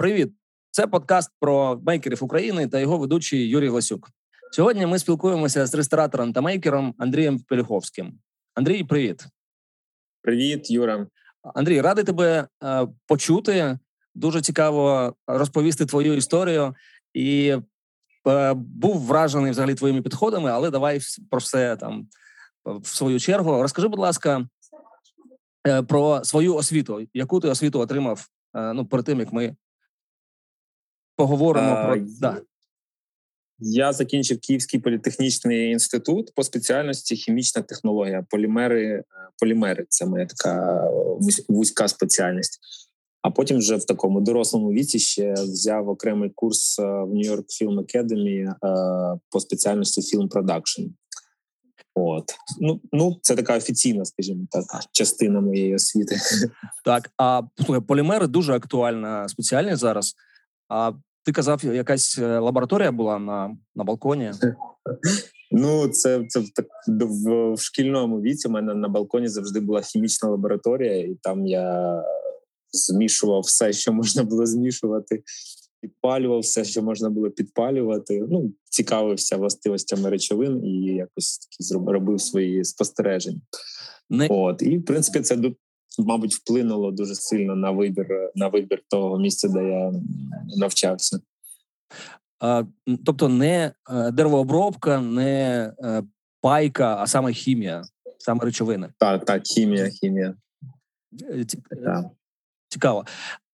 Привіт, це подкаст про мейкерів України та його ведучий Юрій Ласюк. Сьогодні ми спілкуємося з ресторатором та мейкером Андрієм Пелюховським. Андрій, привіт, привіт, Юра. Андрій, радий тебе е, почути. Дуже цікаво розповісти твою історію і е, був вражений взагалі твоїми підходами, але давай про все там в свою чергу. Розкажи, будь ласка, е, про свою освіту. Яку ти освіту отримав? Е, ну перед тим як ми поговоримо а, про да. Я закінчив Київський політехнічний інститут по спеціальності хімічна технологія. Полімери, е, полімери це моя така вузька спеціальність. А потім вже в такому дорослому віці ще взяв окремий курс е, в Нью-Йорк Film Academy по спеціальності фільм продакшн. От ну ну це така офіційна, скажімо так, частина моєї освіти. Так, а слухай, полімери дуже актуальна спеціальність зараз. А ти казав, якась е, лабораторія була на на балконі? Ну, це це в, в, в шкільному віці. У мене на балконі завжди була хімічна лабораторія, і там я змішував все, що можна було змішувати, підпалював все, що можна було підпалювати. Ну, цікавився властивостями речовин і якось такі робив свої спостереження. Не... От і в принципі це мабуть, вплинуло дуже сильно на вибір на вибір того місця, де я навчався. А, Тобто, не е, деревообробка, не е, пайка, а саме хімія, саме речовини. Так, так, хімія, хімія. Е. Цікаво.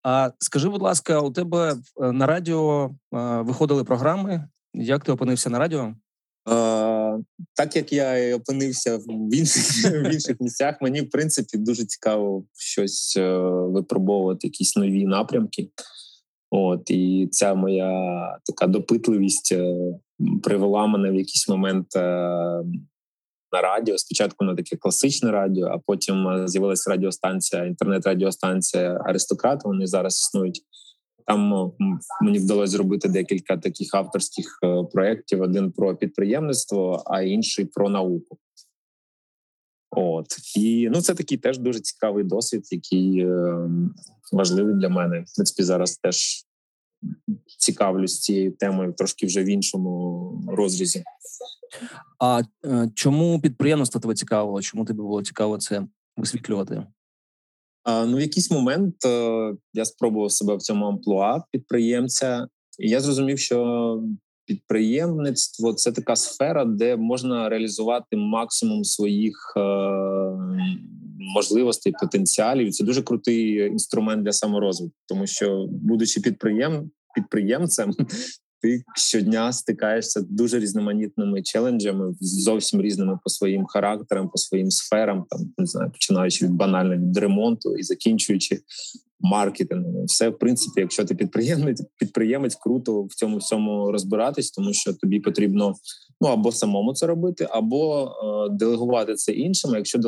А скажи, будь ласка, у тебе на радіо виходили програми? Як ти опинився на радіо? Так як я опинився в інших в інших місцях, мені в принципі дуже цікаво щось е, випробовувати, якісь нові напрямки. От і ця моя така допитливість е, привела мене в якийсь момент е, на радіо. Спочатку на таке класичне радіо, а потім з'явилася радіостанція, інтернет-радіостанція Аристократ. Вони зараз існують. Там мені вдалося зробити декілька таких авторських е, проєктів: один про підприємництво, а інший про науку. От і ну це такий теж дуже цікавий досвід, який е, важливий для мене. В принципі, зараз теж цікавлюсь цією темою трошки вже в іншому розрізі. А е, чому підприємництво тебе цікавило? Чому тобі було цікаво це висвітлювати? Ну, в якийсь момент е, я спробував себе в цьому амплуа підприємця, і я зрозумів, що підприємництво це така сфера, де можна реалізувати максимум своїх е, можливостей, потенціалів. Це дуже крутий інструмент для саморозвитку, тому що, будучи підприєм, підприємцем, ти щодня стикаєшся дуже різноманітними челенджами, зовсім різними по своїм характерам, по своїм сферам, там не знаю, починаючи від банального від ремонту і закінчуючи маркетингом. Все в принципі, якщо ти підприємець, підприємець круто в цьому всьому розбиратись, тому що тобі потрібно ну або самому це робити, або е, делегувати це іншим. Якщо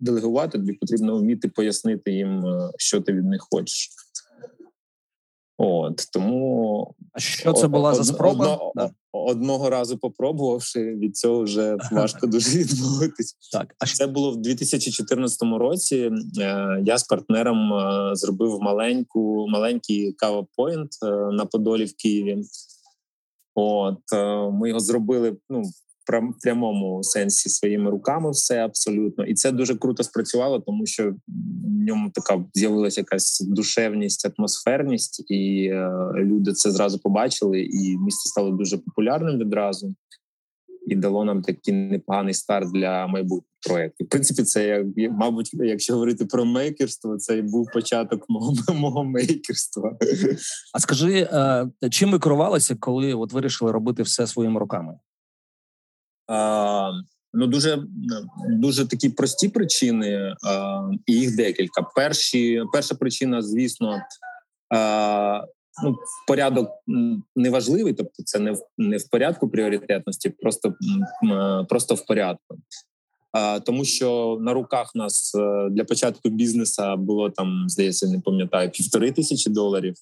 делегувати, тобі потрібно вміти пояснити їм, е, що ти від них хочеш. От тому а що це була за спроба? Одно, да. Одного разу попробувавши від цього вже важко дуже відмовитись. Так, а це було в 2014 році. Е, я з партнером е, зробив маленьку маленький кава-поінт е, на Подолі в Києві. От ми його зробили ну прямому сенсі своїми руками все абсолютно, і це дуже круто спрацювало, тому що в ньому така з'явилася якась душевність, атмосферність, і е, люди це зразу побачили. І місто стало дуже популярним відразу. І дало нам такий непоганий старт для майбутніх проєктів. В принципі, це як мабуть, якщо говорити про мейкерство, це був початок мого мого мейкерства. А скажи, е, чим ви керувалися, коли от вирішили робити все своїми руками? Ну, дуже дуже такі прості причини, і їх декілька. Перші перша причина, звісно, ну порядок неважливий, тобто це не в не в порядку пріоритетності, просто просто в порядку. Тому що на руках нас е, для початку бізнесу було там, здається, не пам'ятаю, півтори тисячі доларів,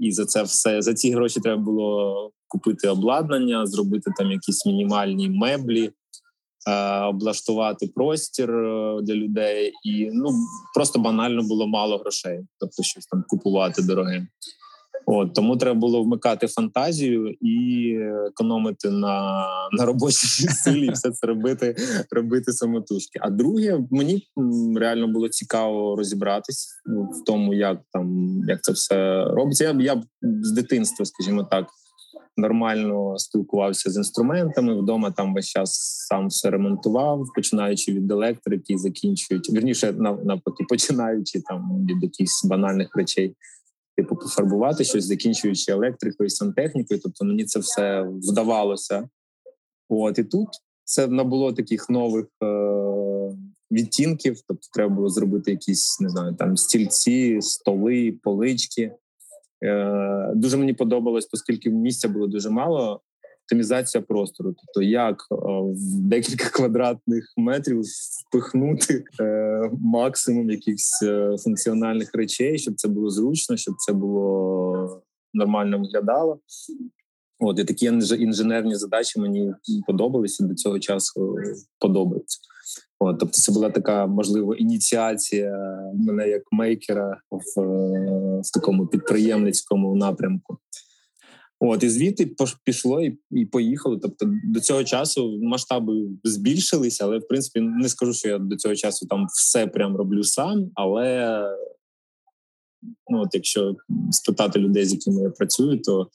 і за це все за ці гроші треба було купити обладнання, зробити там якісь мінімальні меблі, е, облаштувати простір е, для людей, і ну просто банально було мало грошей, тобто щось там купувати дороге. От тому треба було вмикати фантазію і економити на на робочій силі, все це робити, робити самотужки. А друге, мені реально було цікаво розібратись в тому, як там як це все робиться. Я я з дитинства, скажімо так, нормально спілкувався з інструментами. Вдома там весь час сам все ремонтував, починаючи від електрики, закінчуючи вірніше, навпаки, починаючи там від якихось банальних речей типу пофарбувати щось, закінчуючи електрикою, сантехнікою. Тобто мені це все вдавалося. От і тут це набуло таких нових е- відтінків. Тобто, треба було зробити якісь не знаю, там стільці, столи, полички. Е- Дуже мені подобалось, оскільки місця було дуже мало оптимізація простору, тобто як е, в декілька квадратних метрів впихнути е, максимум якихось е, функціональних речей, щоб це було зручно, щоб це було нормально виглядало. От і такі інженерні задачі мені подобалися до цього часу. Подобаються. От, тобто, це була така можливо ініціація мене як мейкера в, в такому підприємницькому напрямку. От і звідти пішло і і поїхало. Тобто до цього часу масштаби збільшилися, але в принципі не скажу, що я до цього часу там все прям роблю сам. Але ну от якщо спитати людей, з якими я працюю, то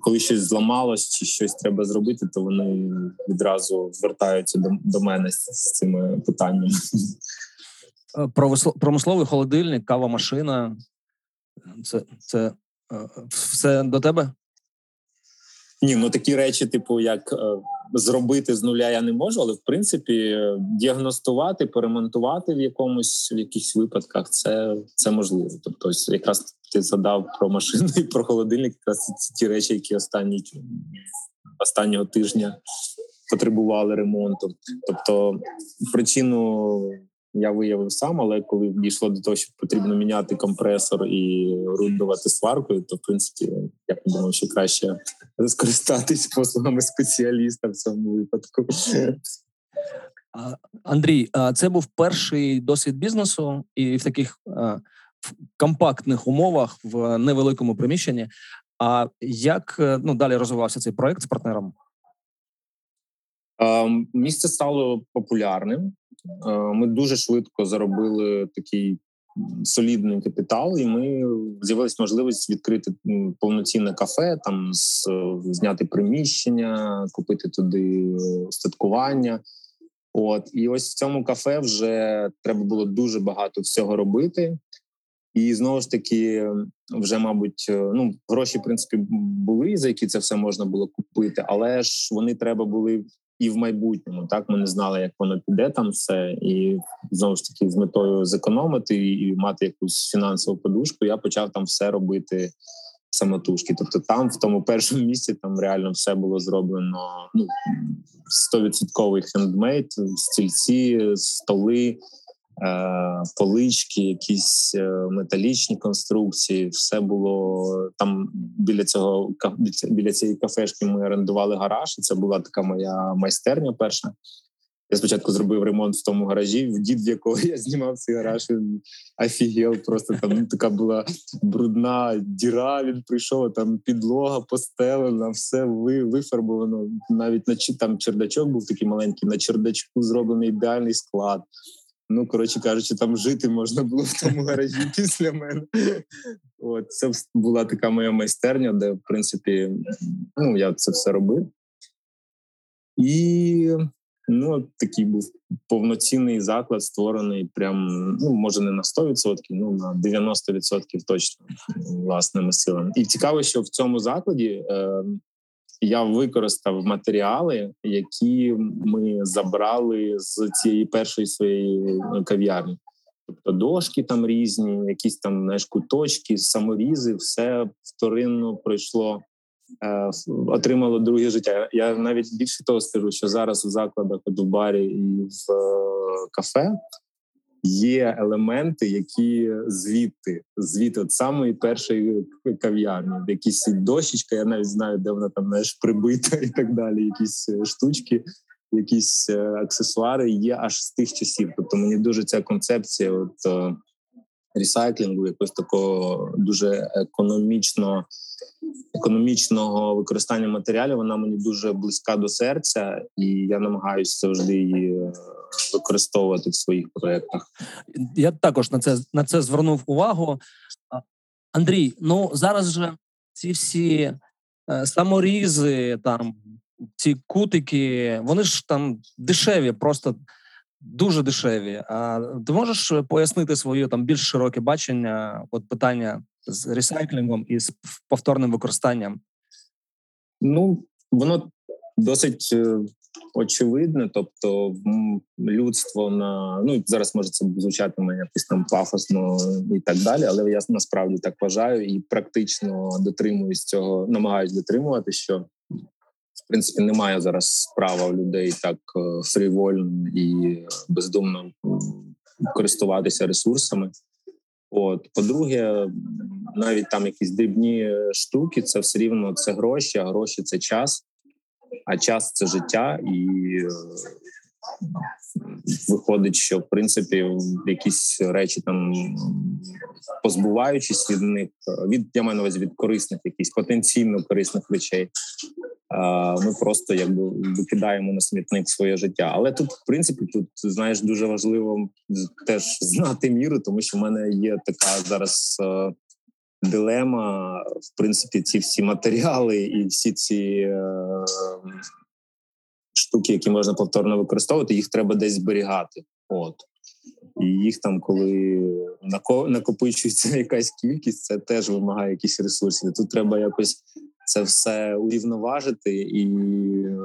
коли щось зламалось чи щось треба зробити, то вони відразу звертаються до, до мене з, з цими питаннями. Е, промисловий холодильник, кава машина. Це, це е, все до тебе? Ні, ну такі речі, типу, як е, зробити з нуля, я не можу, але в принципі діагностувати, поремонтувати в якомусь в якихось випадках це це можливо. Тобто, ось якраз ти задав про машину і про холодильник. Якраз це ті речі, які останні останнього тижня потребували ремонту. Тобто, причину я виявив сам, але коли дійшло до того, що потрібно міняти компресор і рундувати сваркою, то в принципі я подумав, що краще скористатись послугами спеціаліста в цьому випадку. Андрій, це був перший досвід бізнесу, і в таких в компактних умовах в невеликому приміщенні. А як ну далі розвивався цей проект з партнером? Місце стало популярним. Е, ми дуже швидко заробили такий солідний капітал, і ми з'явилась можливість відкрити повноцінне кафе, там зняти приміщення, купити туди статкування. От і ось в цьому кафе вже треба було дуже багато всього робити. І знову ж таки, вже, мабуть, е, ну гроші в принципі були, за які це все можна було купити, але ж вони треба були і в майбутньому. Так ми не знали, як воно піде там все, і знову ж таки з метою зекономити і мати якусь фінансову подушку. Я почав там все робити самотужки. Тобто, там в тому першому місці там реально все було зроблено. Ну стовідсотковий хендмейд, стільці, столи. Е, полички, якісь е, металічні конструкції, все було там біля цього біля цієї кафешки. Ми орендували гараж. і Це була така моя майстерня. Перша я спочатку зробив ремонт в тому гаражі. В дід, в якого я знімав цей гараж, він офігел. Просто там ну, така була брудна діра. Він прийшов там підлога постелена, все ви вифарбовано. Навіть на там чердачок був такий маленький. На чердачку зроблений ідеальний склад. Ну, коротше кажучи, там жити можна було в тому гаражі після мене. От це була така моя майстерня, де, в принципі, ну, я це все робив. І ну, такий був повноцінний заклад, створений прям, ну, може, не на 100%, ну на 90% точно власними силами. І цікаво, що в цьому закладі е, я використав матеріали, які ми забрали з цієї першої своєї е, кав'ярні. Тобто дошки там різні, якісь там знаєш, куточки, саморізи, все вторинно пройшло, е, отримало друге життя. Я навіть більше того скажу, що зараз в закладах, в барі і в е, кафе є елементи, які звідти, звідти от самої першої кав'ярні, якісь дощечка, я навіть знаю, де вона там знаєш, прибита і так далі. Якісь е, штучки, якісь е, аксесуари є аж з тих часів. Тобто мені дуже ця концепція, от е, ресайклінгу, якось такого дуже економічно, економічного використання матеріалів. Вона мені дуже близька до серця, і я намагаюся завжди її е, використовувати в своїх проєктах. Я також на це на це звернув увагу. Андрій, ну зараз же ці всі е, саморізи, там ці кутики, вони ж там дешеві, просто дуже дешеві. А ти можеш пояснити своє там більш широке бачення от питання з ресайклінгом і з повторним використанням? Ну, воно досить е, очевидне, тобто людство на ну зараз може це звучати мене якось там пафосно і так далі, але я насправді так вважаю і практично дотримуюсь цього, намагаюсь дотримувати, що в принципі немає зараз права у людей так е, фрівольно і бездумно користуватися ресурсами. От, по-друге, навіть там якісь дрібні штуки, це все рівно це гроші, а гроші це час, а час це життя, і е, виходить, що в принципі якісь речі там позбуваючись від них, від я маю на увазі від корисних, якісь потенційно корисних речей, ми просто якби викидаємо на смітник своє життя. Але тут, в принципі, тут знаєш, дуже важливо теж знати міру, тому що в мене є така зараз е, дилема. В принципі, ці всі матеріали і всі ці е, штуки, які можна повторно використовувати, їх треба десь зберігати. От. І їх там, коли накопичується якась кількість, це теж вимагає якісь ресурси. Тут треба якось це все урівноважити і е,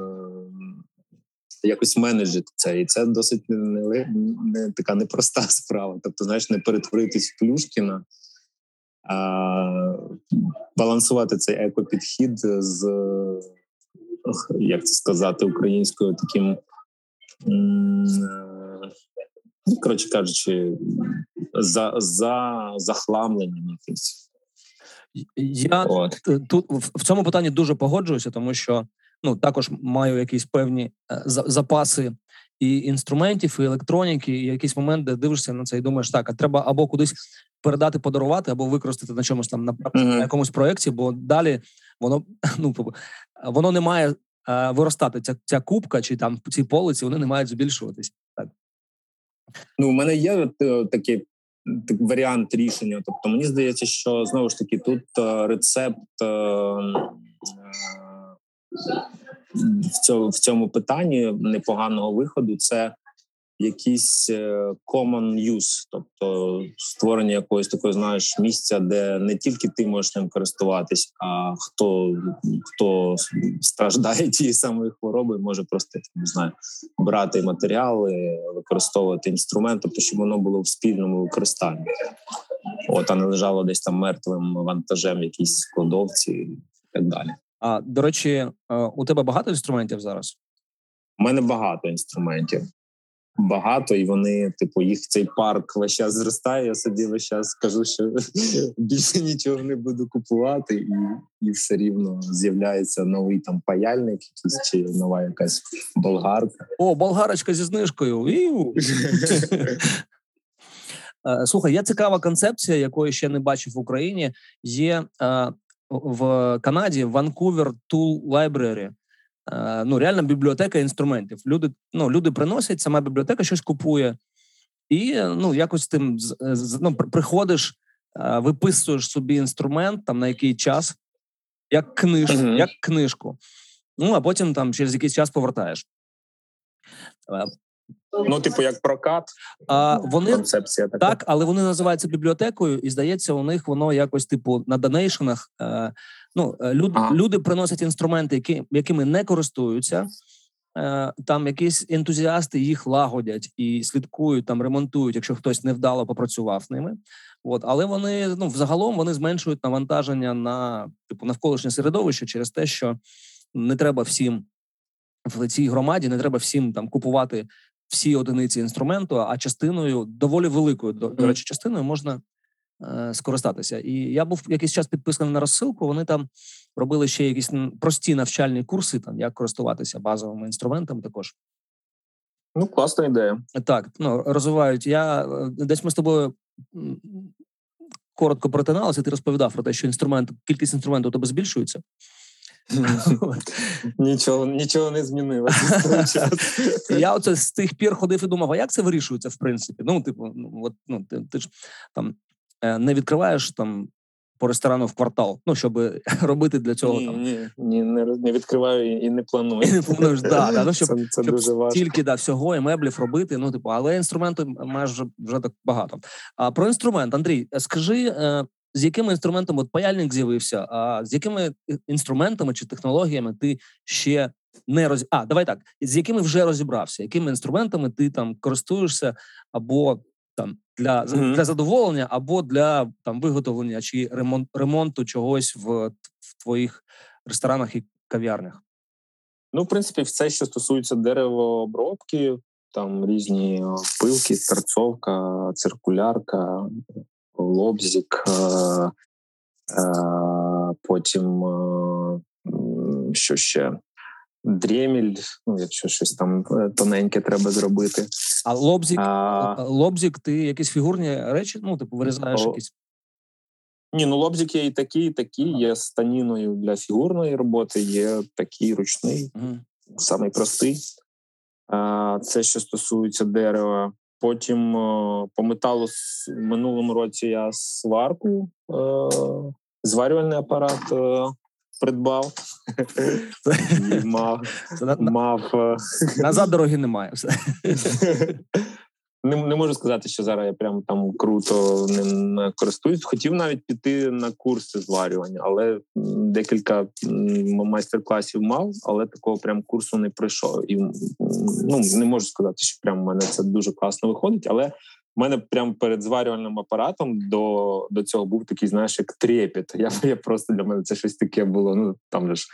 якось менеджити це. І це досить не, не така непроста справа. Тобто, знаєш, не перетворитись в Плюшкіна, а балансувати цей екопідхід з як це сказати українською таким. Ну, коротше кажучи, за за захламленням якимось. Я От. тут в цьому питанні дуже погоджуюся, тому що ну також маю якісь певні е, запаси і інструментів, і електроніки, і якийсь момент, де дивишся на це і думаєш, так, а треба або кудись передати, подарувати, або використати на чомусь там на, mm-hmm. на якомусь проєкті, бо далі воно ну воно не має е, виростати. Ця ця кубка чи там ці полиці вони не мають збільшуватись. Так ну у мене є е, такі варіант рішення. Тобто, мені здається, що знову ж таки тут е, рецепт е, е, в цьому питанні непоганого виходу це якийсь е, common use, тобто створення якогось такого знаєш місця, де не тільки ти можеш ним користуватись, а хто хто страждає тієї самої хвороби, може просто не знаю брати матеріали, використовувати інструмент, тобто щоб воно було в спільному використанні, от а не лежало десь там мертвим вантажем, якійсь складовці і так далі. А до речі, е, у тебе багато інструментів зараз? У мене багато інструментів багато, і вони, типу, їх цей парк весь час зростає. Я собі весь час кажу, що більше нічого не буду купувати, і і все рівно з'являється новий там паяльник, якийсь чи нова якась болгарка. О, болгарочка зі знижкою. Е, слухай, є цікава концепція, якої ще не бачив в Україні. Є е, в Канаді Vancouver Tool Library. Е, ну реальна бібліотека інструментів. Люди ну, люди приносять, сама бібліотека щось купує, і ну якось тим ну, приходиш, е, виписуєш собі інструмент там на який час, як книжку, uh-huh. як книжку. Ну а потім там через якийсь час повертаєш. Е, ну, типу, як прокат, а вони концепція така. так, але вони називаються бібліотекою, і здається, у них воно якось типу на донейшенах Ну е, люди ага. люди приносять інструменти, які якими не користуються. Е, там якісь ентузіасти їх лагодять і слідкують там, ремонтують, якщо хтось невдало попрацював ними. От але вони ну взагалом вони зменшують навантаження на типу навколишнє середовище через те, що не треба всім в цій громаді, не треба всім там купувати всі одиниці інструменту, а частиною доволі великою до, до речі, частиною можна Е, скористатися. І я був якийсь час підписаний на розсилку. Вони там робили ще якісь прості навчальні курси, там як користуватися базовими інструментами. Також ну класна ідея. Так ну розвивають. Я е, десь ми з тобою коротко перетиналися, ти розповідав про те, що інструмент, кількість інструментів у тебе збільшується. Нічого нічого не змінилося. Я оце з тих пір ходив і думав, а як це вирішується, в принципі? Ну, типу, ну, от, ну, ти, ти ж там е, не відкриваєш там по ресторану в квартал, ну, щоб робити для цього. Ні, там. ні, ні, не, не відкриваю і не планую. І не плануєш, да, да, ну, щоб, це це щоб дуже важко. Тільки да, всього і меблів робити. Ну, типу, але інструментів маєш вже, вже так багато. А про інструмент, Андрій, скажи, е, з якими інструментами от паяльник з'явився, а з якими інструментами чи технологіями ти ще не роз... А, давай так. З якими вже розібрався, якими інструментами ти там користуєшся або там для Мгм. для задоволення, або для там виготовлення чи ремонт, ремонту чогось в, в твоїх ресторанах і кав'ярнях? Ну, в принципі, все, що стосується деревообробки, там різні е, пилки, торцовка, циркулярка, лобзик, е, е, потім е, що ще? Дрєміль, ну, якщо щось там тоненьке треба зробити. А лобзик, А, лобзик, ти якісь фігурні речі, ну, типу, вирізаєш О, якісь. ні, ну лобзик є і такий, і такий. Є з таніною для фігурної роботи, є такий ручний. Угу. самий простий. А, Це що стосується дерева. Потім е, по металу в минулому році я сварку, е, зварювальний апарат е, придбав. Мав, мав назад дороги немає. Все. не, не можу сказати, що зараз я прям там круто ним користуюсь. Хотів навіть піти на курси зварювання, але декілька майстер-класів мав, але такого прям курсу не пройшов. І ну не можу сказати, що прям в мене це дуже класно виходить, але. У мене прямо перед зварювальним апаратом до до цього був такий, знаєш, як трепет. Я я просто для мене це щось таке було. Ну там ж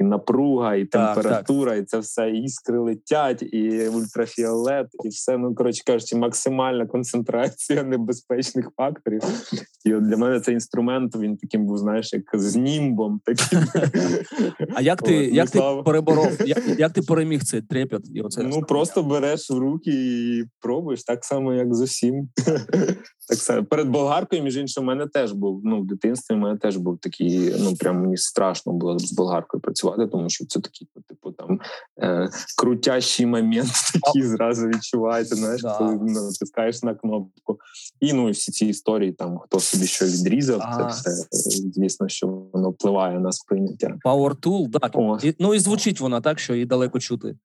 і напруга, і Так, температура, і це все іскри летять, і ультрафіолет, і все. Ну коротше кажучи, максимальна концентрація небезпечних факторів. І от для мене цей інструмент він таким був, знаєш, як з німбом. Таким. А як ти, От, як ти переборов? Як, як ти переміг цей трепет? І оце Ну просто береш в руки і пробуєш так само, як з усім. Так само перед болгаркою, між іншим, у мене теж був. Ну, в дитинстві у мене теж був такий. Ну прям мені страшно було з болгаркою працювати, тому що це такий, типу, там е, крутящий момент, такий зразу відчувається. Знаєш, Да. коли ну, натискаєш на кнопку. І ну і всі ці історії, там хто собі що відрізав, Ага. це все звісно, що воно впливає на сприйняття. Power Tool, так. О. І, ну і звучить вона так, що і далеко чути.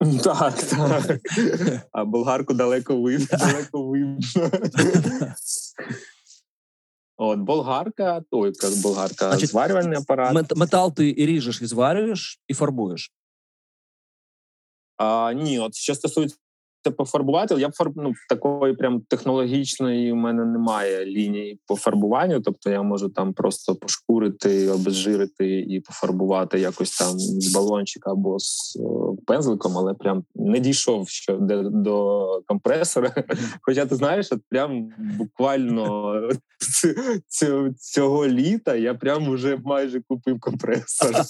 Так, так. А болгарку далеко видно, далеко видно. От болгарка, то як болгарка, Значить, зварювальний апарат. Мет- Метал ти і ріжеш, і зварюєш, і фарбуєш. А, ні, от що стосується пофарбувати, я б фарб... ну, такої прям технологічної у мене немає лінії по фарбуванню. Тобто я можу там просто пошкурити, обезжирити і пофарбувати якось там з балончика або з пензликом, але прям не дійшов ще до, компресора. Хоча ти знаєш, от прям буквально цього літа я прям вже майже купив компресор.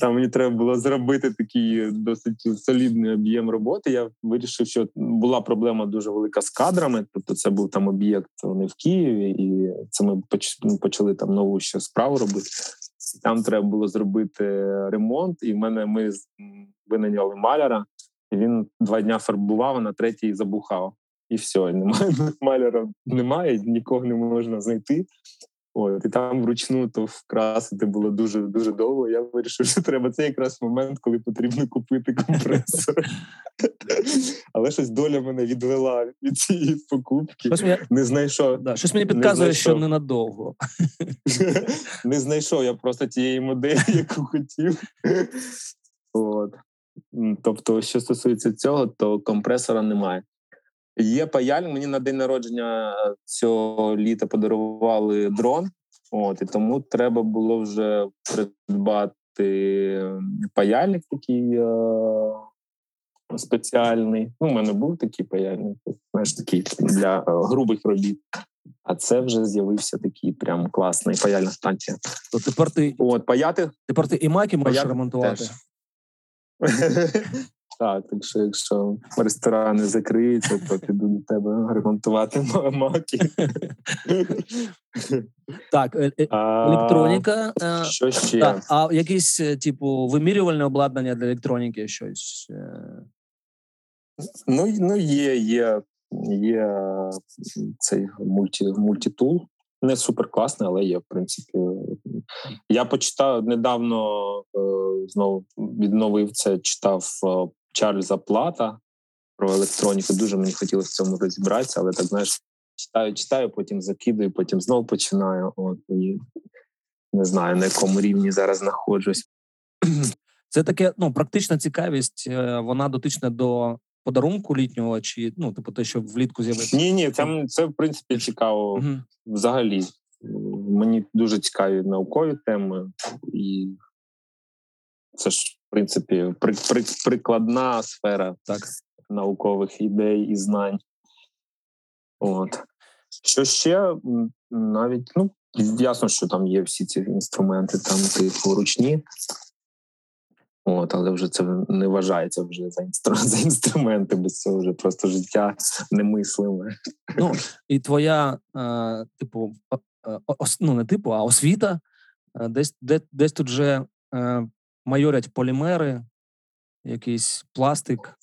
Там мені треба було зробити такий досить солідний об'єм роботи. Я вирішив, що була проблема дуже велика з кадрами. Тобто, це був там об'єкт не в Києві, і це ми почали там нову ще справу робити. Там треба було зробити ремонт, і в мене ми винайняли маляра, і він два дня фарбував, а на третій забухав. І все, немає маляра, немає, нікого не можна знайти. От, і там вручну то вкрасити було дуже дуже довго. Я вирішив, що треба це якраз момент, коли потрібно купити компресор. Але щось доля мене відвела від цієї покупки. Не знайшов, да, щось мені Не підказує, що ненадовго. не знайшов я просто тієї моделі, яку хотів. От. Тобто, що стосується цього, то компресора немає. Є паяльник, мені на день народження цього літа подарували дрон. От, і тому треба було вже придбати паяльник такий е- спеціальний. Ну, у мене був такий паяльник, знаєш, такий для е, грубих робіт. А це вже з'явився такий прям класний паяльна станція. То тепер ти, От, паяти тепер ти і маки можеш Паяти ремонтувати. Так, так що якщо ресторани закриються, то піду до тебе ремонтувати маки. Так, е, е, електроніка. Е, що ще? Так, А якісь, типу, вимірювальне обладнання для електроніки щось. Ну, ну є, є, є цей мульті, мультитул. Не супер класний, але є, в принципі. Я почитав недавно знову відновив це, читав Чарльза Плата про електроніку. Дуже мені хотілося в цьому розібратися, але так знаєш, читаю, читаю, потім закидую, потім знову починаю. От і не знаю на якому рівні зараз знаходжусь. Це таке ну практична цікавість. Е, вона дотична до подарунку літнього, чи ну типу те, що влітку з'явиться? Ні, ні, це це в принципі цікаво угу. взагалі. Мені дуже цікаві наукові теми, і це ж принципі при, при, прикладна сфера так. наукових ідей і знань. От. Що ще навіть ну ясно, що там є всі ці інструменти, там типу ручні. От, але вже це не вважається вже за інстру... за інструменти, без цього вже просто життя немислиме. Ну і твоя, е, типу, ос, ну не типу, а освіта, е, десь де, десь тут вже е, майорять полімери, якийсь пластик.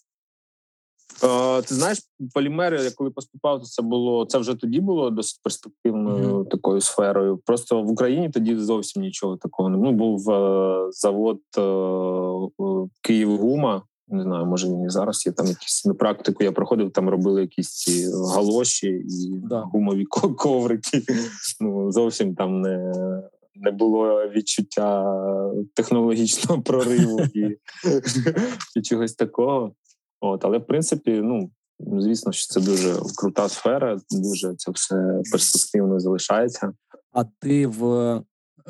Е, Ти знаєш, полімери, я коли поступав, то це було це вже тоді було досить перспективною mm-hmm. такою сферою. Просто в Україні тоді зовсім нічого такого не ну, був е, завод е, Київгума. Не знаю, може він і зараз є там якісь на практику. Я проходив, там робили якісь ці галоші і да. гумові коврики. Ну зовсім там не не було відчуття технологічного прориву і, і чогось такого. От, Але в принципі, ну звісно, що це дуже крута сфера, дуже це все перспективно залишається. А ти в е,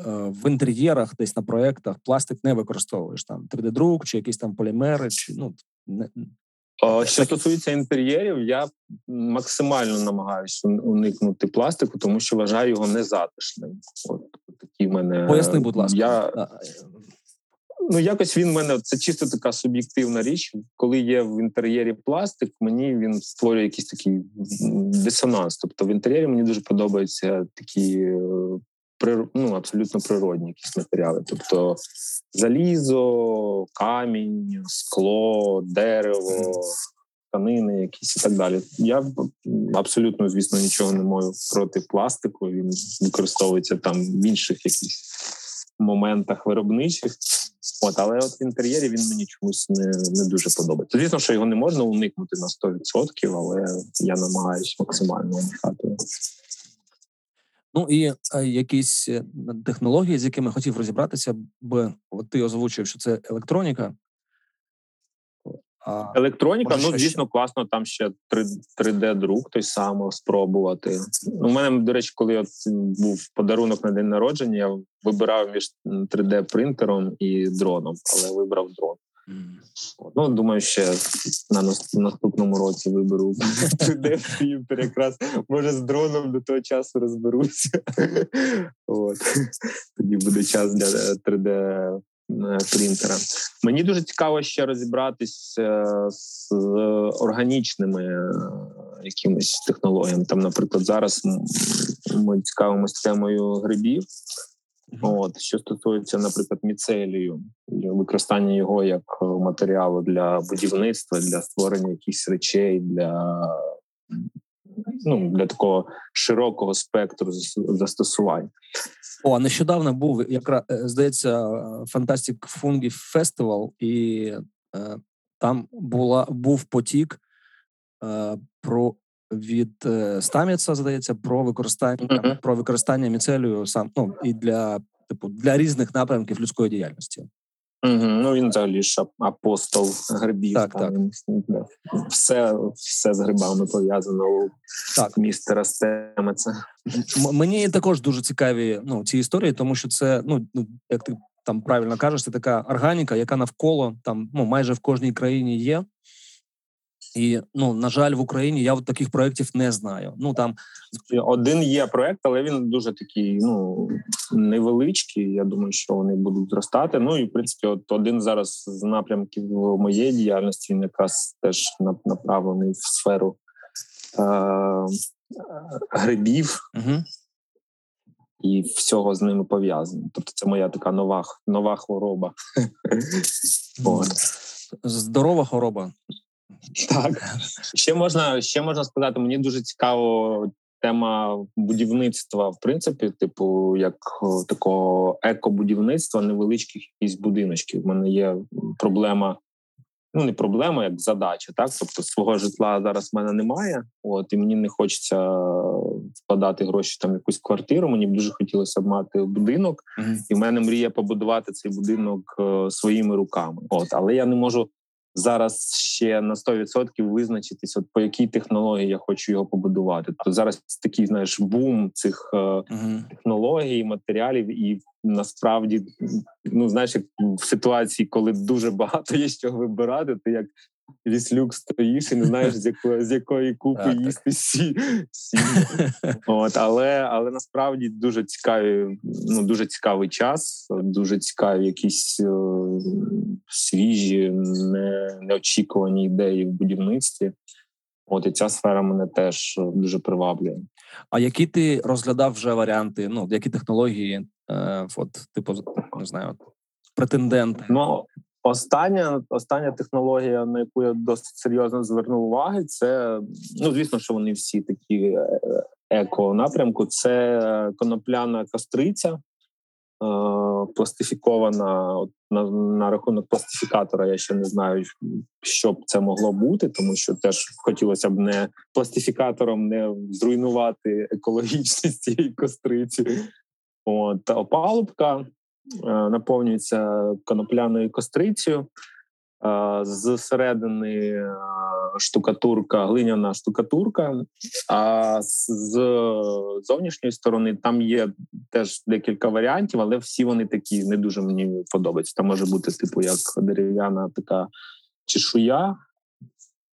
в інтер'єрах, десь на проєктах пластик не використовуєш там 3D-друк чи якісь там полімери, чи ну не що стосується інтер'єрів, я максимально намагаюся уникнути пластику, тому що вважаю його незатишним. От такі мене поясни, будь ласка. Я... Ну, якось він в мене це чисто така суб'єктивна річ. Коли є в інтер'єрі пластик, мені він створює якийсь такий дисонанс. Тобто в інтер'єрі мені дуже подобаються такі е, ну, абсолютно природні якісь матеріали. Тобто залізо, камінь, скло, дерево, тканини, якісь і так далі. Я абсолютно, звісно, нічого не маю проти пластику. Він використовується там в інших якихось моментах виробничих. От, але от в інтер'єрі він мені чомусь не не дуже подобається. Звісно, що його не можна уникнути на 100%, але я намагаюся максимально уникати. Ну і якісь е, технології, з якими хотів розібратися, бо от ти озвучив, що це електроніка. А, Електроніка, ну звісно, ще? класно там ще 3D-друк той самий спробувати. У мене, до речі, коли от був подарунок на день народження, я вибирав між 3D-принтером і дроном, але вибрав дрон. Ну, думаю, ще на наступному році виберу 3D-принтер, якраз може з дроном до того часу розберуся. От. Тоді буде час для 3D е, принтера. Мені дуже цікаво ще розібратися з органічними е, якимись технологіями. Там, наприклад, зараз ми цікавимося темою грибів. От що стосується, наприклад, міцелію, використання його як е, матеріалу для будівництва, для створення якихось речей, для ну для такого широкого спектру застосувань. О, нещодавно був якраз е, здається Fantastic Fungi Festival, і е, там була був потік е, про від е, Стаміца, здається, про використання uh-huh. про використання міцелію сам ну і для типу для різних напрямків людської діяльності. Угу, Ну він взагалі ж апостол грибів. Так, так. Все все з грибами пов'язано у так. містера Стемеца. Мені також дуже цікаві ну, ці історії, тому що це, ну, ну як ти там правильно кажеш, це така органіка, яка навколо там ну майже в кожній країні є. І ну на жаль, в Україні я таких проєктів не знаю. Ну там один є проект, але він дуже такий ну невеличкий. Я думаю, що вони будуть зростати. Ну і в принципі, от один зараз з напрямків моєї діяльності він якраз теж направлений в сферу е- грибів. Угу. І всього з ними пов'язано. Тобто, це моя така нова нова хвороба. Здорова хвороба. Так ще можна ще можна сказати. Мені дуже цікаво тема будівництва, в принципі, типу, як такого екобудівництва, невеличких якісь будиночків. У мене є проблема. Ну, не проблема, як задача, так тобто свого житла зараз в мене немає. От і мені не хочеться вкладати гроші там в якусь квартиру. Мені б дуже хотілося б мати будинок, mm-hmm. і в мене мрія побудувати цей будинок е, своїми руками. От але я не можу зараз ще на 100% визначитись, от по якій технології я хочу його побудувати. То зараз такий знаєш бум цих uh-huh. технологій, матеріалів, і насправді ну знаєш, як в ситуації, коли дуже багато є що вибирати, ти як віслюк стоїш і не знаєш, з якої з якої купи так, їсти сі. сі. От, Але але насправді дуже цікаві, ну дуже цікавий час, дуже цікаві якісь е, свіжі, не, неочікувані ідеї в будівництві. От і ця сфера мене теж дуже приваблює. А які ти розглядав вже варіанти? Ну які технології, е, от типу не знаю, претенденти? Ну Остання остання технологія, на яку я досить серйозно звернув уваги, це ну звісно, що вони всі такі е, еко напрямку. Це конопляна кастриця, е, пластифікована. От на, на рахунок пластифікатора. Я ще не знаю, що б це могло бути, тому що теж хотілося б не пластифікатором не зруйнувати екологічність цієї костриці. От опалубка Е, наповнюється конопляною кострицею. Е, з середини е, штукатурка, глиняна штукатурка, а з зовнішньої сторони там є теж декілька варіантів, але всі вони такі не дуже мені подобаються. Там може бути типу як дерев'яна така чешуя,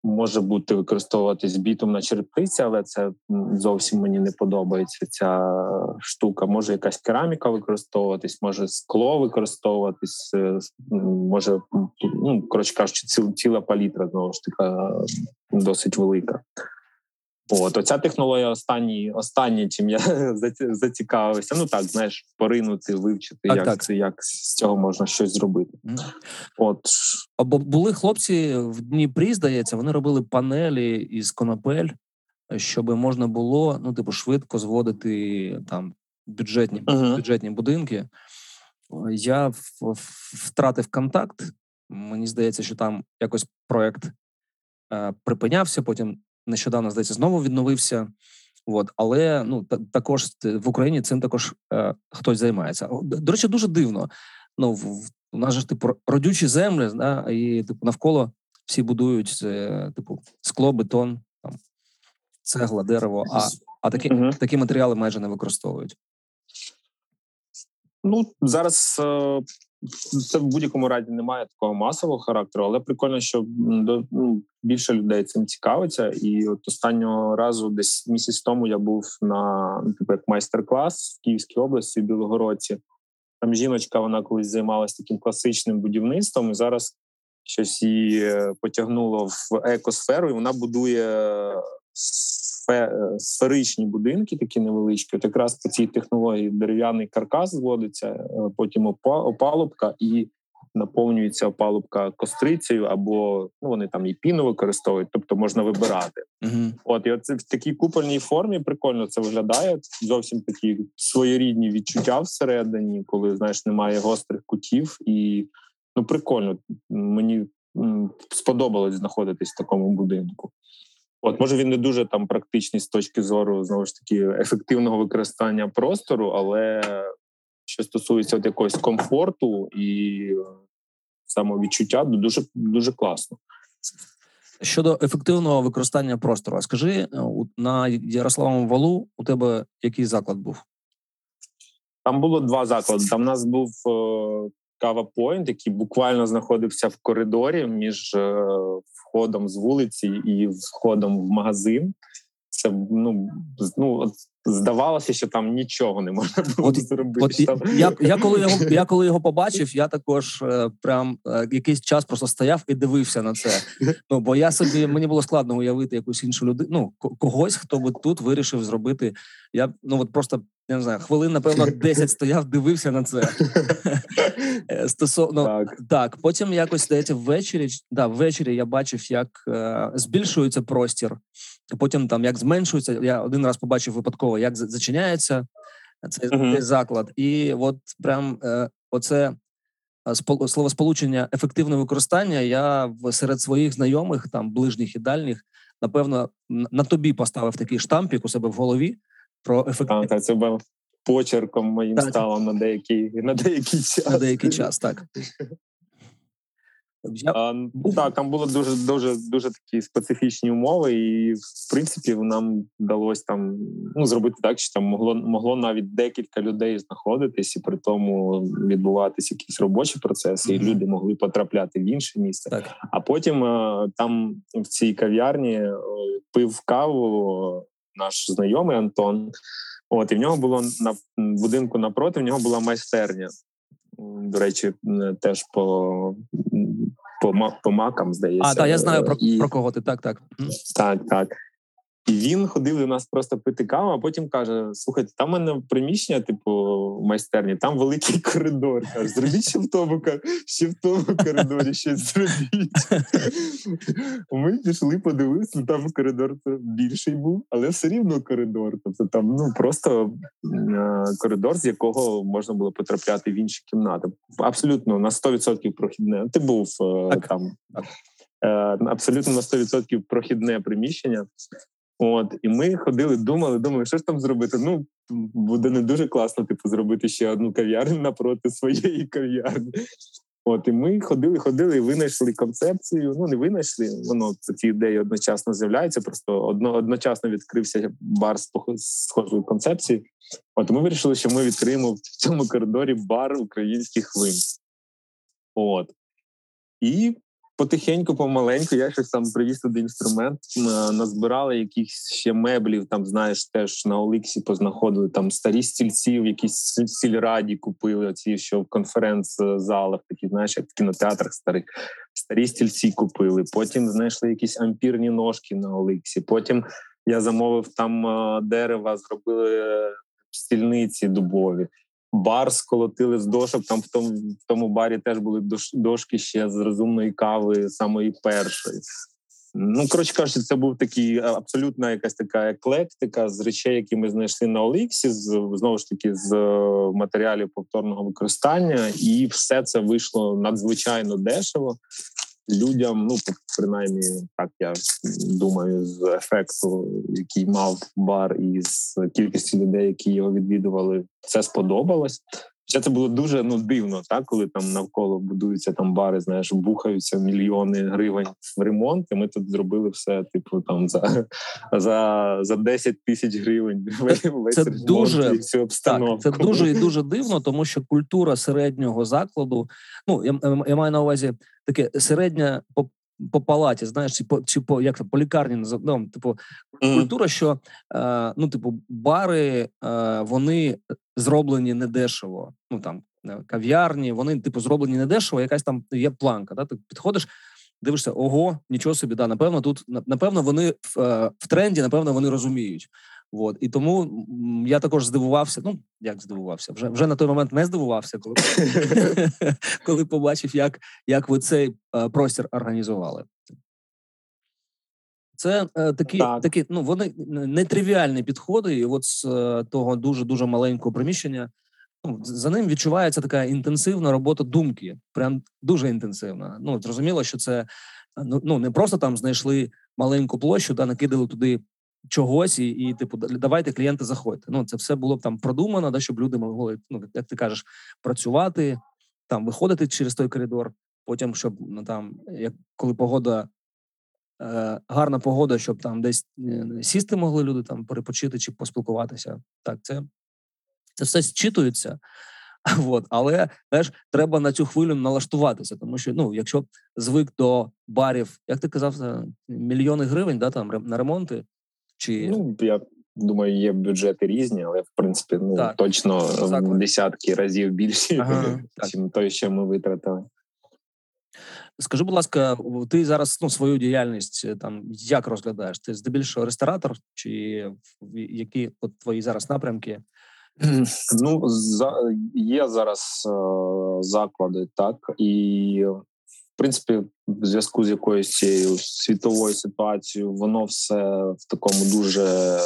може бути використовуватись бітумна черепиця, але це зовсім мені не подобається. Ця штука. Може якась кераміка використовуватись, може скло використовуватись, е, може ну коротше кажучи, ціла палітра знову ж така досить велика. От оця технологія останні, останнє, чим я зацікавився. Ну так, знаєш, поринути, вивчити, так, як так. це як з цього можна щось зробити. Mm. От або були хлопці в Дніпрі, здається, вони робили панелі із конопель, щоб можна було ну, типу, швидко зводити там бюджетні uh-huh. бюджетні будинки. Я втратив контакт. Мені здається, що там якось проект е, припинявся. Потім нещодавно здається знову відновився. От, але ну та, також в Україні цим також е, хтось займається. До речі, дуже дивно. Ну в, у нас ж типу родючі землі, да, і типу навколо всі будують е, типу скло, бетон, там цегла, дерево. А а такі угу. такі матеріали майже не використовують. Ну зараз е, це в будь-якому разі немає такого масового характеру, але прикольно, що ну, більше людей цим цікавиться. І от останнього разу, десь місяць тому, я був на ну, типу як майстер-клас в Київській області, в Білогородці. Там жіночка, вона колись займалася таким класичним будівництвом, і зараз щось її е, потягнуло в екосферу, і вона будує сферичні будинки, такі невеличкі. От якраз по цій технології дерев'яний каркас зводиться, е, потім опалубка і наповнюється опалубка кострицею, або ну вони там і піну використовують, тобто можна вибирати. uh От і оце в такій купольній формі прикольно це виглядає. Зовсім такі своєрідні відчуття всередині, коли знаєш, немає гострих кутів, і ну прикольно мені сподобалось знаходитись в такому будинку. От може він не дуже там практичний з точки зору знову ж таки ефективного використання простору, але що стосується от якогось комфорту і самовідчуття, дуже дуже класно. Щодо ефективного використання простору, скажи е, на Ярославому валу у тебе який заклад був? Там було два заклади. Там у нас був е, Кава Пойнт, який буквально знаходився в коридорі між е, входом з вулиці і входом в магазин. Це ну ну здавалося, що там нічого не можна було от, зробити. От, там... Я я, коли його я коли його побачив, я також е, прям е, якийсь час просто стояв і дивився на це. Ну бо я собі мені було складно уявити якусь іншу людину. Ну когось, хто би тут вирішив зробити. Я ну от просто я не знаю, хвилин, напевно, 10 стояв, дивився на це. Е, стосовно так. так, потім якось здається, ввечері да, ввечері я бачив, як е, збільшується простір, потім там як зменшується. Я один раз побачив випадково, як зачиняється цей uh-huh. заклад, і от прям е, оце е, словосполучення ефективне використання. Я серед своїх знайомих, там ближніх і дальніх, напевно, на тобі поставив такий штампік у себе в голові про ефективність. Так, це почерком моїм так. стало на деякий на деякий час. На деякий час, так. Я... А, Так, там були дуже дуже дуже такі специфічні умови, і в принципі нам вдалося там ну зробити так, що там могло могло навіть декілька людей знаходитись, і при тому відбуватися якісь робочі процеси, mm-hmm. і люди могли потрапляти в інше місце. Так. А потім там в цій кав'ярні пив каву наш знайомий Антон. От і в нього було на будинку напроти, в нього була майстерня. До речі, теж по по, по макам здається. А, так, я знаю про, і... про кого ти так, так. Так, так. І він ходив до нас просто пити каву, а потім каже: Слухайте, там в мене приміщення, типу, майстерні, там великий коридор. Каже, зробіть ще в тому ще в тому коридорі щось зробіть. Ми пішли, подивилися, там коридор більший був, але все рівно коридор. Тобто там ну просто коридор, з якого можна було потрапляти в інші кімнати. Абсолютно на 100% прохідне. Ти був е, так. там. Е, абсолютно на 100% прохідне приміщення. От, і ми ходили, думали, думали, що ж там зробити. Ну буде не дуже класно, типу, зробити ще одну кав'ярню напроти своєї кав'ярні. От і ми ходили, ходили і винайшли концепцію. Ну не винайшли, воно ці ідеї одночасно з'являються. Просто одно, одночасно відкрився бар з схожою концепцією. От ми вирішили, що ми відкриємо в цьому коридорі бар українських вин. От. І потихеньку, помаленьку, я щось там привіз туди інструмент, назбирали якихось ще меблів. Там знаєш, теж на Оликсі познаходили там старі стільці, в якісь сільраді купили. Оці що в конференц-залах, такі знаєш, як в кінотеатрах старих. Старі стільці купили. Потім знайшли якісь ампірні ножки на Оликсі. Потім я замовив там дерева, зробили стільниці дубові бар сколотили з дошок. Там в тому в тому барі теж були дошки ще з розумної кави, самої першої. Ну, коротше кажучи, це був такий абсолютна якась така еклектика з речей, які ми знайшли на Оліксі, з знову ж таки з е, матеріалів повторного використання, і все це вийшло надзвичайно дешево людям. Ну принаймні, так я думаю, з ефекту, який мав бар, і з кількістю людей, які його відвідували, це сподобалось. Хоча це було дуже ну дивно, так коли там навколо будуються там бари, знаєш, бухаються мільйони гривень в ремонт. і Ми тут зробили все, типу, там за за, за 10 тисяч гривень. Весь Це дуже всю обстановку. Так, Це дуже і дуже дивно, тому що культура середнього закладу. Ну я, я маю на увазі таке середня по палаті, знаєш, чи по чи по як по лікарні ну, типу культура, що е, ну, типу, бари е, вони зроблені недешево. Ну там е, кав'ярні, вони типу зроблені недешево, якась там є планка. Да? Ти підходиш, дивишся, ого, нічого собі, да, напевно, тут напевно, вони в, е, в тренді, напевно, вони розуміють. От і тому я також здивувався. Ну як здивувався, вже вже на той момент не здивувався, коли коли побачив, як як ви цей е, простір організували. Це е, такі, так. такі, ну вони нетривіальні підходи. І от з е, того дуже дуже маленького приміщення. Ну, за ним відчувається така інтенсивна робота думки. Прям дуже інтенсивна. Ну зрозуміло, що це ну, ну не просто там знайшли маленьку площу та накидали туди чогось, і, і типу, давайте клієнти заходьте. Ну це все було б там продумано, да, щоб люди могли, ну як ти кажеш, працювати там, виходити через той коридор. Потім, щоб ну там, як коли погода. Е, гарна погода, щоб там десь е, сісти могли люди там перепочити чи поспілкуватися. Так, це це все зчитується. От, але теж треба на цю хвилю налаштуватися, тому що ну, якщо звик до барів, як ти казав, мільйони гривень, да, там на ремонти. Чи ну я думаю, є бюджети різні, але в принципі ну так. точно в десятки разів більші, ага, ніж той, що ми витратили. Скажи, будь ласка, ти зараз ну, свою діяльність е, там як розглядаєш? Ти здебільшого ресторатор, чи які от твої зараз напрямки? Ну за є зараз е, заклади, так і принципі, в зв'язку з якоюсь цією світовою ситуацією, воно все в такому дуже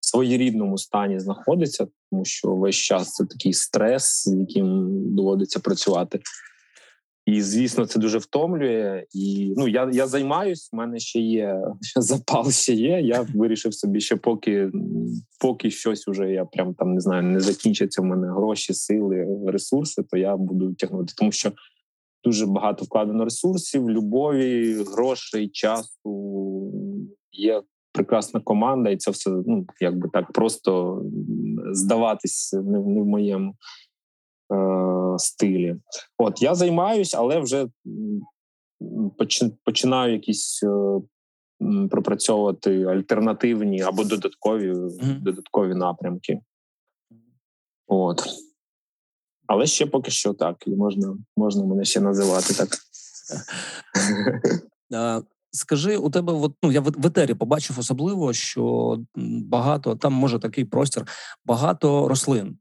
своєрідному стані знаходиться, тому що весь час це такий стрес, з яким доводиться працювати. І звісно, це дуже втомлює. І ну я я займаюсь. У мене ще є запал. Ще є. Я вирішив собі, що поки поки щось уже я прям там не знаю, не закінчаться в мене гроші, сили, ресурси, то я буду тягнути, тому що дуже багато вкладено ресурсів, любові, грошей, часу. Є прекрасна команда, і це все ну якби так просто здаватись не, не в моєму е, стилі. От я займаюсь, але вже починаю якісь е, пропрацьовувати альтернативні або додаткові mm-hmm. додаткові напрямки. От. Але ще поки що так, і можна можна мене ще називати так. Скажи, у тебе от, ну, я в етері побачив особливо, що багато там може такий простір, багато рослин.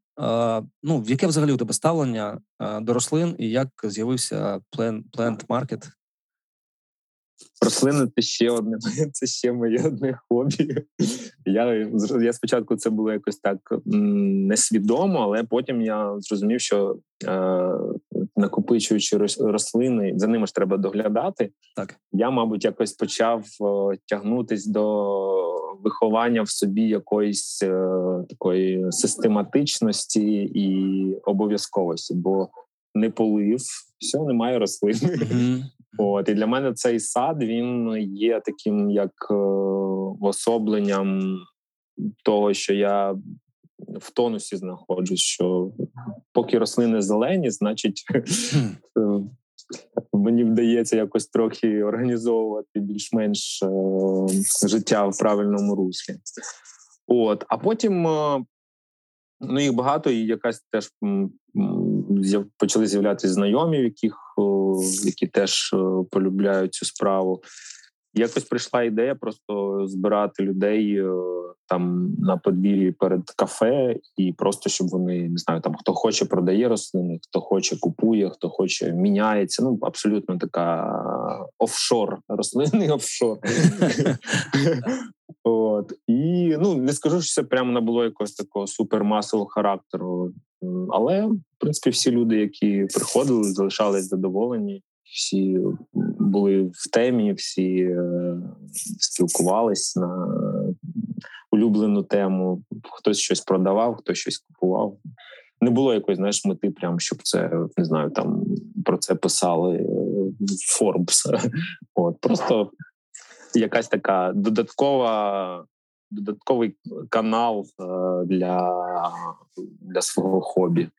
Ну, яке взагалі у тебе ставлення до рослин і як з'явився Plant Market? Рослини це ще одне, це ще моє одне хобі. Я я спочатку це було якось так несвідомо, але потім я зрозумів, що е, накопичуючи рослини, за ними ж треба доглядати. Так я, мабуть, якось почав е, тягнутись до виховання в собі якоїсь е, такої систематичності і обов'язковості, бо не полив, все немає рослин. Mm-hmm. От і для мене цей сад він є таким як е, особленням того, що я в тонусі знаходжусь. Що поки рослини зелені, значить е, мені вдається якось трохи організовувати більш-менш е, життя в правильному руслі. От, а потім ну їх багато, і якась теж почали з'являтися знайомі, в яких які теж полюбляють цю справу. Якось прийшла ідея просто збирати людей там на подвір'ї перед кафе, і просто щоб вони не знаю, там хто хоче продає рослини, хто хоче купує, хто хоче міняється. Ну абсолютно така офшор рослини, офшор. От і ну не скажу, що це прямо не було якогось такого супермасового характеру, але в принципі всі люди, які приходили, залишались задоволені. Всі були в темі, всі е, спілкувались на улюблену тему. Хтось щось продавав, хтось щось купував. Не було якоїсь знаєш, мети, прям щоб це не знаю, там про це писали в Forbes. От просто якась така додаткова. Додатковий канал е, для для свого хобі.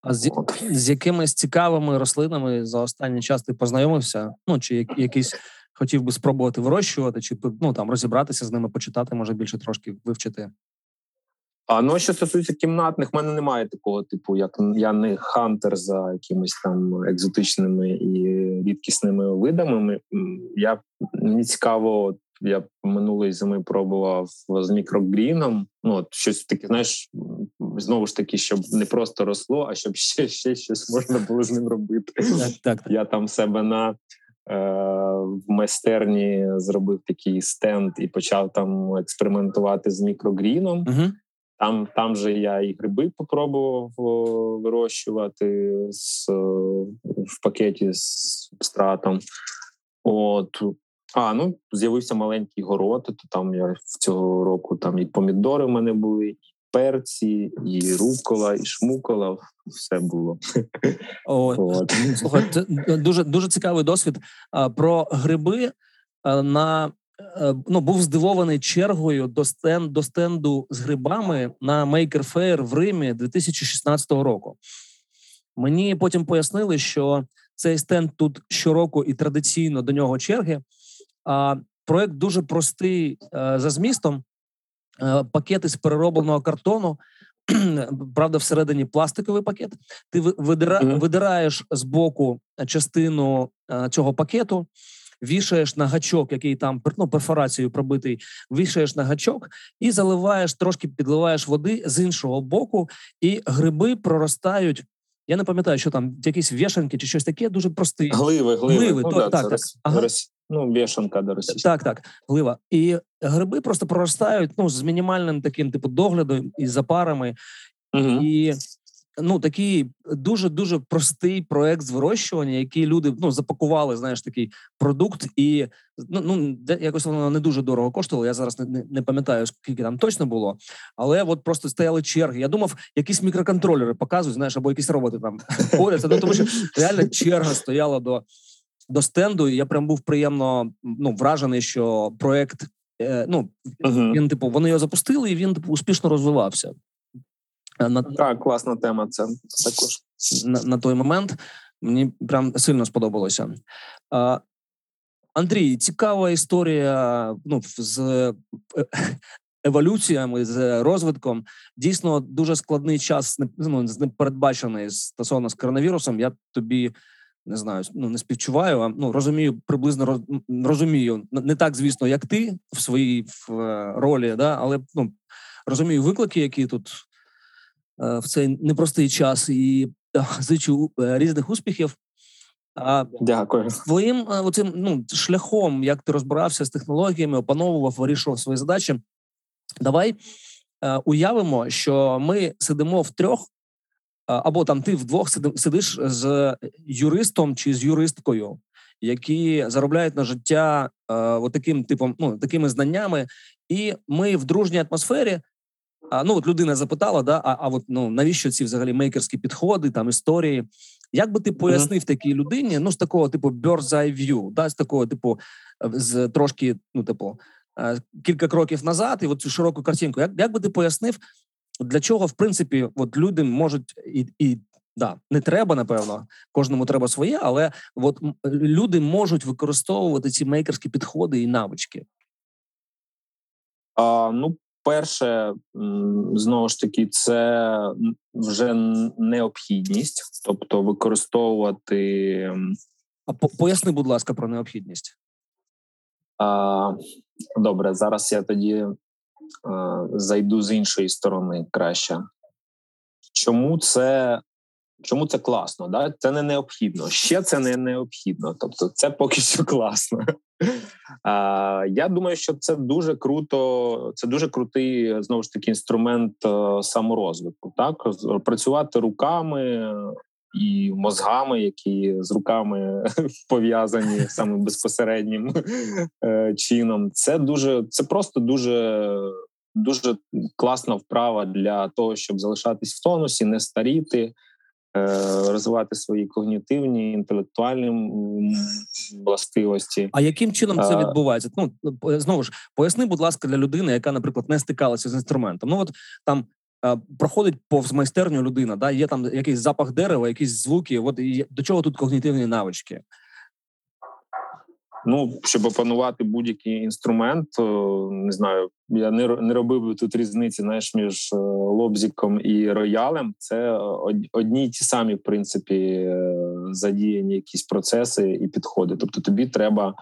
А з, з якимись цікавими рослинами за останній час ти познайомився? Ну чи якийсь хотів би спробувати вирощувати, чи ну там розібратися з ними, почитати, може більше трошки вивчити? А ну що стосується кімнатних, в мене немає такого типу, як я не хантер за якимись там екзотичними і рідкісними видами. Я мені цікаво, я минулої зими пробував з мікрогріном. Ну от щось таке, знаєш, знову ж таки, щоб не просто росло, а щоб ще ще щось можна було з ним робити. Так, так. Я там себе на Е, в майстерні зробив такий стенд і почав там експериментувати з мікрогріном. uh Там там же я і гриби попробував вирощувати з, в пакеті з стратом. От. А, ну з'явився маленький город, то там я в цього року там і помідори в мене були, і перці, і рукола, і шмукола. Все було. О, Слухай, це дуже дуже цікавий досвід. Про гриби на ну, був здивований чергою до стен, до стенду з грибами на Maker Fair в Римі 2016 року. Мені потім пояснили, що цей стенд тут щороку і традиційно до нього черги. Проект дуже простий за змістом. Пакети з переробленого картону, правда, всередині пластиковий пакет. Ти видира, mm-hmm. видираєш з боку частину цього пакету, вішаєш на гачок, який там ну, перфорацією пробитий, вішаєш на гачок і заливаєш трошки, підливаєш води з іншого боку, і гриби проростають. Я не пам'ятаю, що там якісь вішанки чи щось таке дуже простий. Гливи, гливи. гливи ну, то, да, так, так. Ага. роз, ну, вішанка до російської. Так, так, глива. І гриби просто проростають ну, з мінімальним таким типу доглядом і запарами. Угу. І ну такий дуже дуже простий проект з вирощування, який люди ну запакували. Знаєш, такий продукт, і ну ну якось воно не дуже дорого коштувало. Я зараз не, не, пам'ятаю, скільки там точно було, але от просто стояли черги. Я думав, якісь мікроконтролери показують, знаєш, або якісь роботи там поряд. Ну, тому що реально черга стояла до до стенду. і Я прям був приємно ну вражений, що проект. Е, ну uh-huh. він типу вони його запустили, і він типу успішно розвивався. На так, класна тема. Це також на, на той момент мені прям сильно сподобалося. А, Андрій, цікава історія. Ну з е, еволюціями, з розвитком. Дійсно, дуже складний час ну, непередбачений стосовно з коронавірусом. Я тобі. Не знаю, ну не співчуваю, а ну розумію, приблизно роз, розумію. Не так, звісно, як ти в своїй в, е, ролі, да, але ну розумію виклики, які тут Е, в цей непростий час і зичу е, різних успіхів. Дякую. Твоїм оцим ну шляхом, як ти розбирався з технологіями, опановував, вирішував свої задачі. Давай е, уявимо, що ми сидимо в трьох, або там ти вдвох сидиш з юристом чи з юристкою, які заробляють на життя е, отаким типом, ну такими знаннями, і ми в дружній атмосфері а, Ну от людина запитала, да, а а от ну навіщо ці взагалі мейкерські підходи, там історії? Як би ти пояснив mm-hmm. такій людині? Ну з такого типу bird's eye view, да, з такого типу, з трошки, ну типу, кілька кроків назад, і от цю широку картинку. Як як би ти пояснив, для чого в принципі от люди можуть і і да, не треба, напевно, кожному треба своє, але от люди можуть використовувати ці мейкерські підходи і навички? А, Ну, Перше, знову ж таки, це вже необхідність, тобто використовувати. А поясни, будь ласка, про необхідність. А, Добре, зараз я тоді зайду з іншої сторони краще. Чому це чому це класно? Да? Це не необхідно. Ще це не необхідно. Тобто, це поки що класно. Я думаю, що це дуже круто. Це дуже крутий знову ж таки інструмент е, саморозвитку. Так працювати руками і мозгами, які з руками пов'язані саме безпосереднім е, чином. Це дуже це просто дуже. Дуже класна вправа для того, щоб залишатись в тонусі, не старіти, Е, розвивати свої когнітивні інтелектуальні властивості. А яким чином це відбувається? Ну знову ж поясни, будь ласка, для людини, яка, наприклад, не стикалася з інструментом. Ну от там. Проходить повз майстерню людина, да є там якийсь запах дерева, якісь звуки. От до чого тут когнітивні навички? Ну, щоб опанувати будь-який інструмент, не знаю, я не робив би тут різниці знаєш, між е, лобзиком і роялем. Це одні й ті самі, в принципі, е, задіяні якісь процеси і підходи. Тобто, тобі треба е,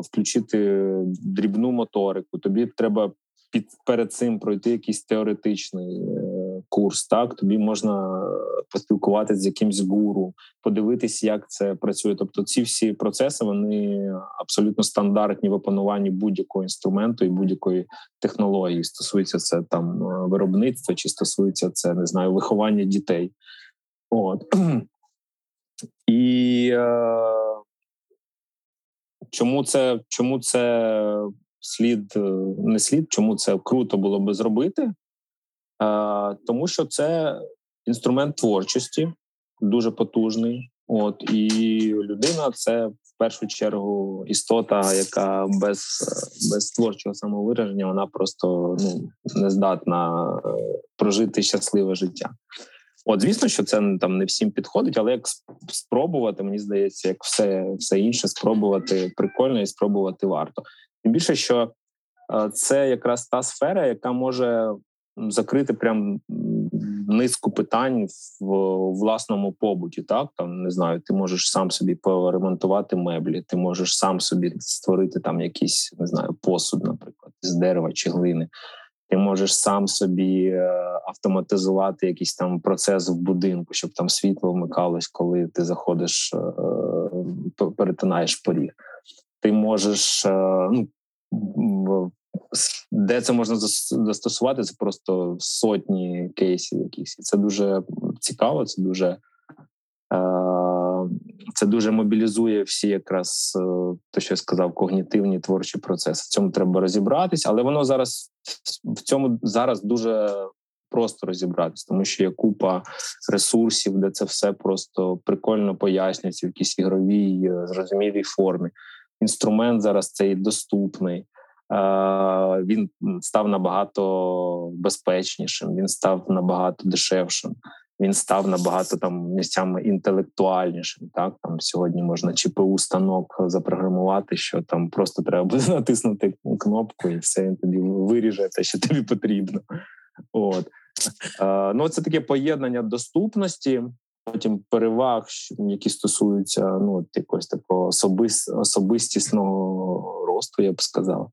включити дрібну моторику, тобі треба під перед цим пройти якийсь теоретичний курс. Так тобі можна поспілкуватися з якимсь гуру, подивитись, як це працює. Тобто, ці всі процеси вони абсолютно стандартні в опануванні будь-якого інструменту і будь-якої технології. Стосується це там виробництва, чи стосується це не знаю, виховання дітей. От і е, чому це чому це слід не слід? Чому це круто було би зробити? тому що це інструмент творчості, дуже потужний. От і людина це в першу чергу істота, яка без без творчого самовираження вона просто ну не здатна е, прожити щасливе життя. От, звісно, що це там не всім підходить, але як спробувати, мені здається, як все все інше, спробувати прикольно і спробувати варто. Тим більше, що е, це якраз та сфера, яка може закрити прям низку питань в власному побуті. Так там не знаю, ти можеш сам собі поремонтувати меблі, ти можеш сам собі створити там якийсь не знаю посуд, наприклад, з дерева чи глини. Ти можеш сам собі е, автоматизувати якийсь там процес в будинку, щоб там світло вмикалось, коли ти заходиш, е, перетинаєш поріг. Ти можеш е, ну де це можна застосувати, це просто сотні кейсів. Якісь і це дуже цікаво. Це дуже це дуже мобілізує всі, якраз те, що я сказав, когнітивні творчі процеси. В цьому треба розібратися, але воно зараз в цьому зараз дуже просто розібратися, тому що є купа ресурсів, де це все просто прикольно пояснюється в якійсь ігровій, зрозумілій формі. Інструмент зараз цей доступний. Він став набагато безпечнішим, він став набагато дешевшим. Він став набагато там місцями інтелектуальнішим. Так там сьогодні можна ЧПУ станок запрограмувати, що там просто треба буде натиснути кнопку, і все він тобі виріже те, що тобі потрібно. От ну це таке поєднання доступності, потім переваг, які стосуються ну якогось такого особис, особистісного росту, я б сказав.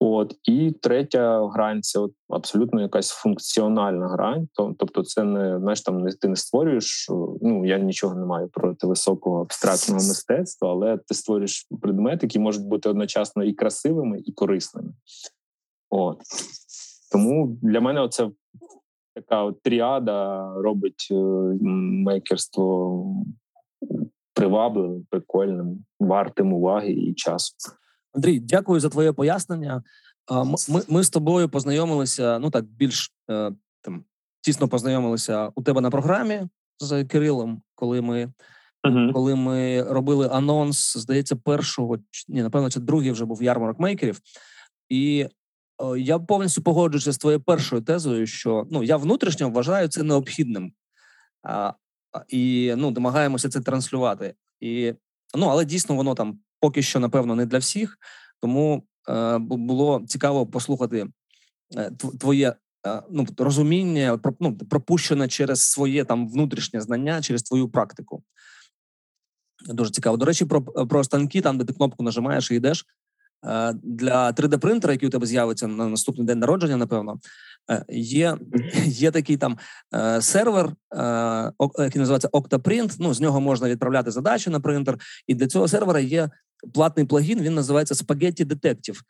От і третя грань це от абсолютно якась функціональна грань. Тобто, це не знаєш, там не ти не створюєш. Ну я нічого не маю проти високого абстрактного мистецтва, але ти створюєш предмети, які можуть бути одночасно і красивими, і корисними. От тому для мене це така от тріада робить е, мейкерство привабливим, прикольним, вартим уваги і часу. Андрій, дякую за твоє пояснення. Ми ми з тобою познайомилися. Ну так більш е, там тісно познайомилися у тебе на програмі з Кирилом, коли ми uh-huh. коли ми робили анонс, здається, першого ні, напевно, це другий вже був ярмарок мейкерів. І я повністю погоджуюся з твоєю першою тезою, що ну я внутрішньо вважаю це необхідним а, і ну намагаємося це транслювати. І ну але дійсно воно там поки що, напевно, не для всіх. Тому е, було цікаво послухати е, твоє е, ну, розуміння, ну, пропущене через своє там внутрішнє знання, через твою практику. Дуже цікаво. До речі, про про станки, там де ти кнопку нажимаєш і йдеш. Е, для 3D-принтера, який у тебе з'явиться на наступний день народження, напевно, е, є є такий там е, сервер, який називається Octoprint, Ну з нього можна відправляти задачі на принтер, і для цього сервера є платний плагін. Він називається Spaghetti Detective.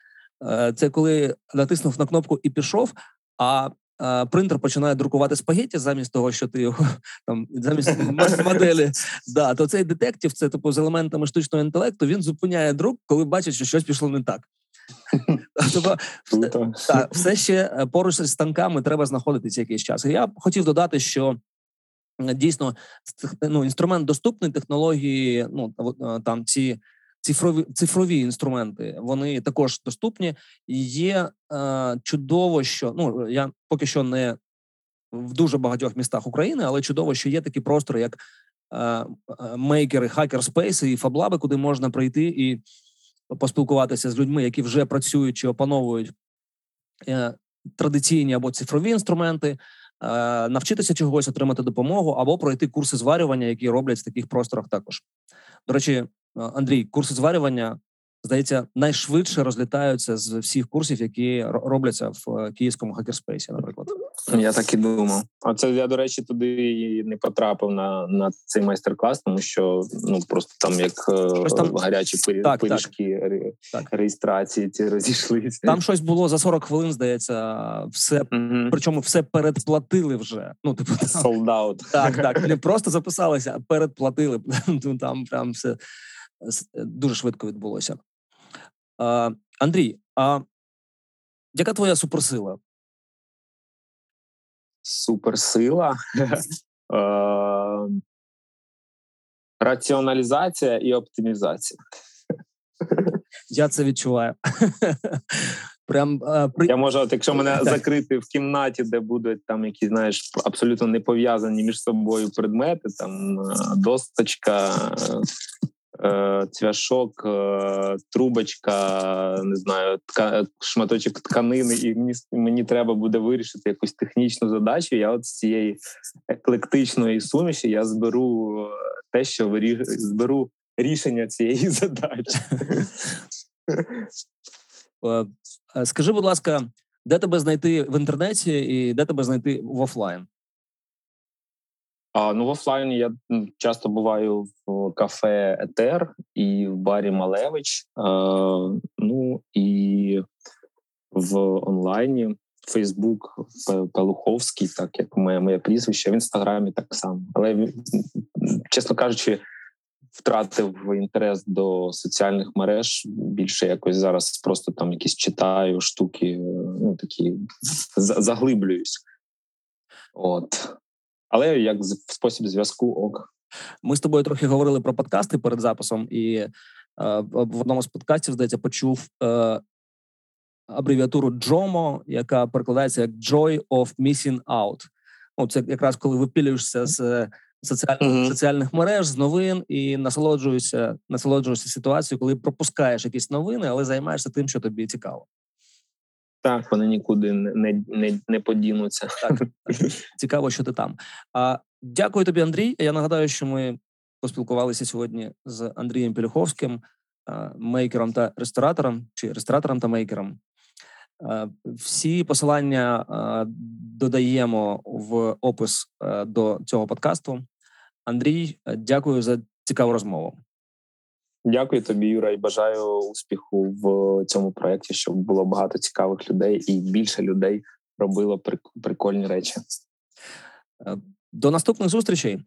Це коли натиснув на кнопку і пішов. А принтер починає друкувати спагетті замість того, що ти його там замість моделі. Да, то цей детектив, це типу з елементами штучного інтелекту. Він зупиняє друк, коли бачить, що щось пішло не так. Тобто, так, все ще е, поруч з станками треба знаходитися якийсь час. Я хотів додати, що дійсно ну, інструмент доступний, технології, ну е, там ці цифрові цифрові інструменти вони також доступні. Є е, чудово, що ну я поки що не в дуже багатьох містах України, але чудово, що є такі простори, як е, мейкери, хакерспейси і фаблаби, куди можна прийти і поспілкуватися з людьми, які вже працюють чи опановують е, традиційні або цифрові інструменти. Е, навчитися чогось отримати допомогу або пройти курси зварювання, які роблять в таких просторах. Також до речі, Андрій, курси зварювання здається найшвидше розлітаються з всіх курсів, які робляться в е, київському хакерспейсі. Наприклад, я так і думав. А це я до речі туди і не потрапив на на цей майстер-клас, тому що ну просто там як е, щось там гарячі пирі, так, пиріжки так. реєстрації ці розійшлися. Там щось було за 40 хвилин. Здається, все mm причому все передплатили вже. Ну типу солдат. Так, так не просто записалися, а передплатили. Ну, там прям все. Дуже швидко відбулося. А, Андрій, а яка твоя суперсила? Суперсила. Раціоналізація і оптимізація. Я це відчуваю. Прям а, при... Я можу, от якщо мене закрити в кімнаті, де будуть там якісь знаєш абсолютно не пов'язані між собою предмети, там досточка, цвяшок, е, трубочка, не знаю, тка, шматочок тканини, і мені, мені треба буде вирішити якусь технічну задачу. Я от з цієї еклектичної суміші я зберу е, те, що вирі... зберу рішення цієї задачі. Скажи, будь ласка, де тебе знайти в інтернеті і де тебе знайти в офлайн? А ну в офлайні я часто буваю в кафе Етер і в барі Малевич. А, ну і в онлайні Фейсбук Пелуховський, так як моє моє прізвище, в інстаграмі так само. Але чесно кажучи, втратив інтерес до соціальних мереж. Більше якось зараз просто там якісь читаю штуки, ну такі заглиблююсь. От але як спосіб зв'язку ок. Ми з тобою трохи говорили про подкасти перед записом, і е, в одному з подкастів здається почув е, абревіатуру JOMO, яка перекладається як Joy of Missing Out. Ну, це якраз коли випілюєшся з соціальних uh-huh. соціальних мереж, з новин і насолоджуєшся, насолоджуєшся ситуацією, коли пропускаєш якісь новини, але займаєшся тим, що тобі цікаво. Так, вони нікуди не не, не подінуться. Так, Цікаво, що ти там. А дякую тобі, Андрій. Я нагадаю, що ми поспілкувалися сьогодні з Андрієм Пілюховським, мейкером та ресторатором, чи ресторатором та мейкером. Всі посилання додаємо в опис до цього подкасту. Андрій, дякую за цікаву розмову. Дякую тобі, Юра, і бажаю успіху в цьому проєкті, щоб було багато цікавих людей і більше людей робило прикольні речі. Е, до наступних зустрічей.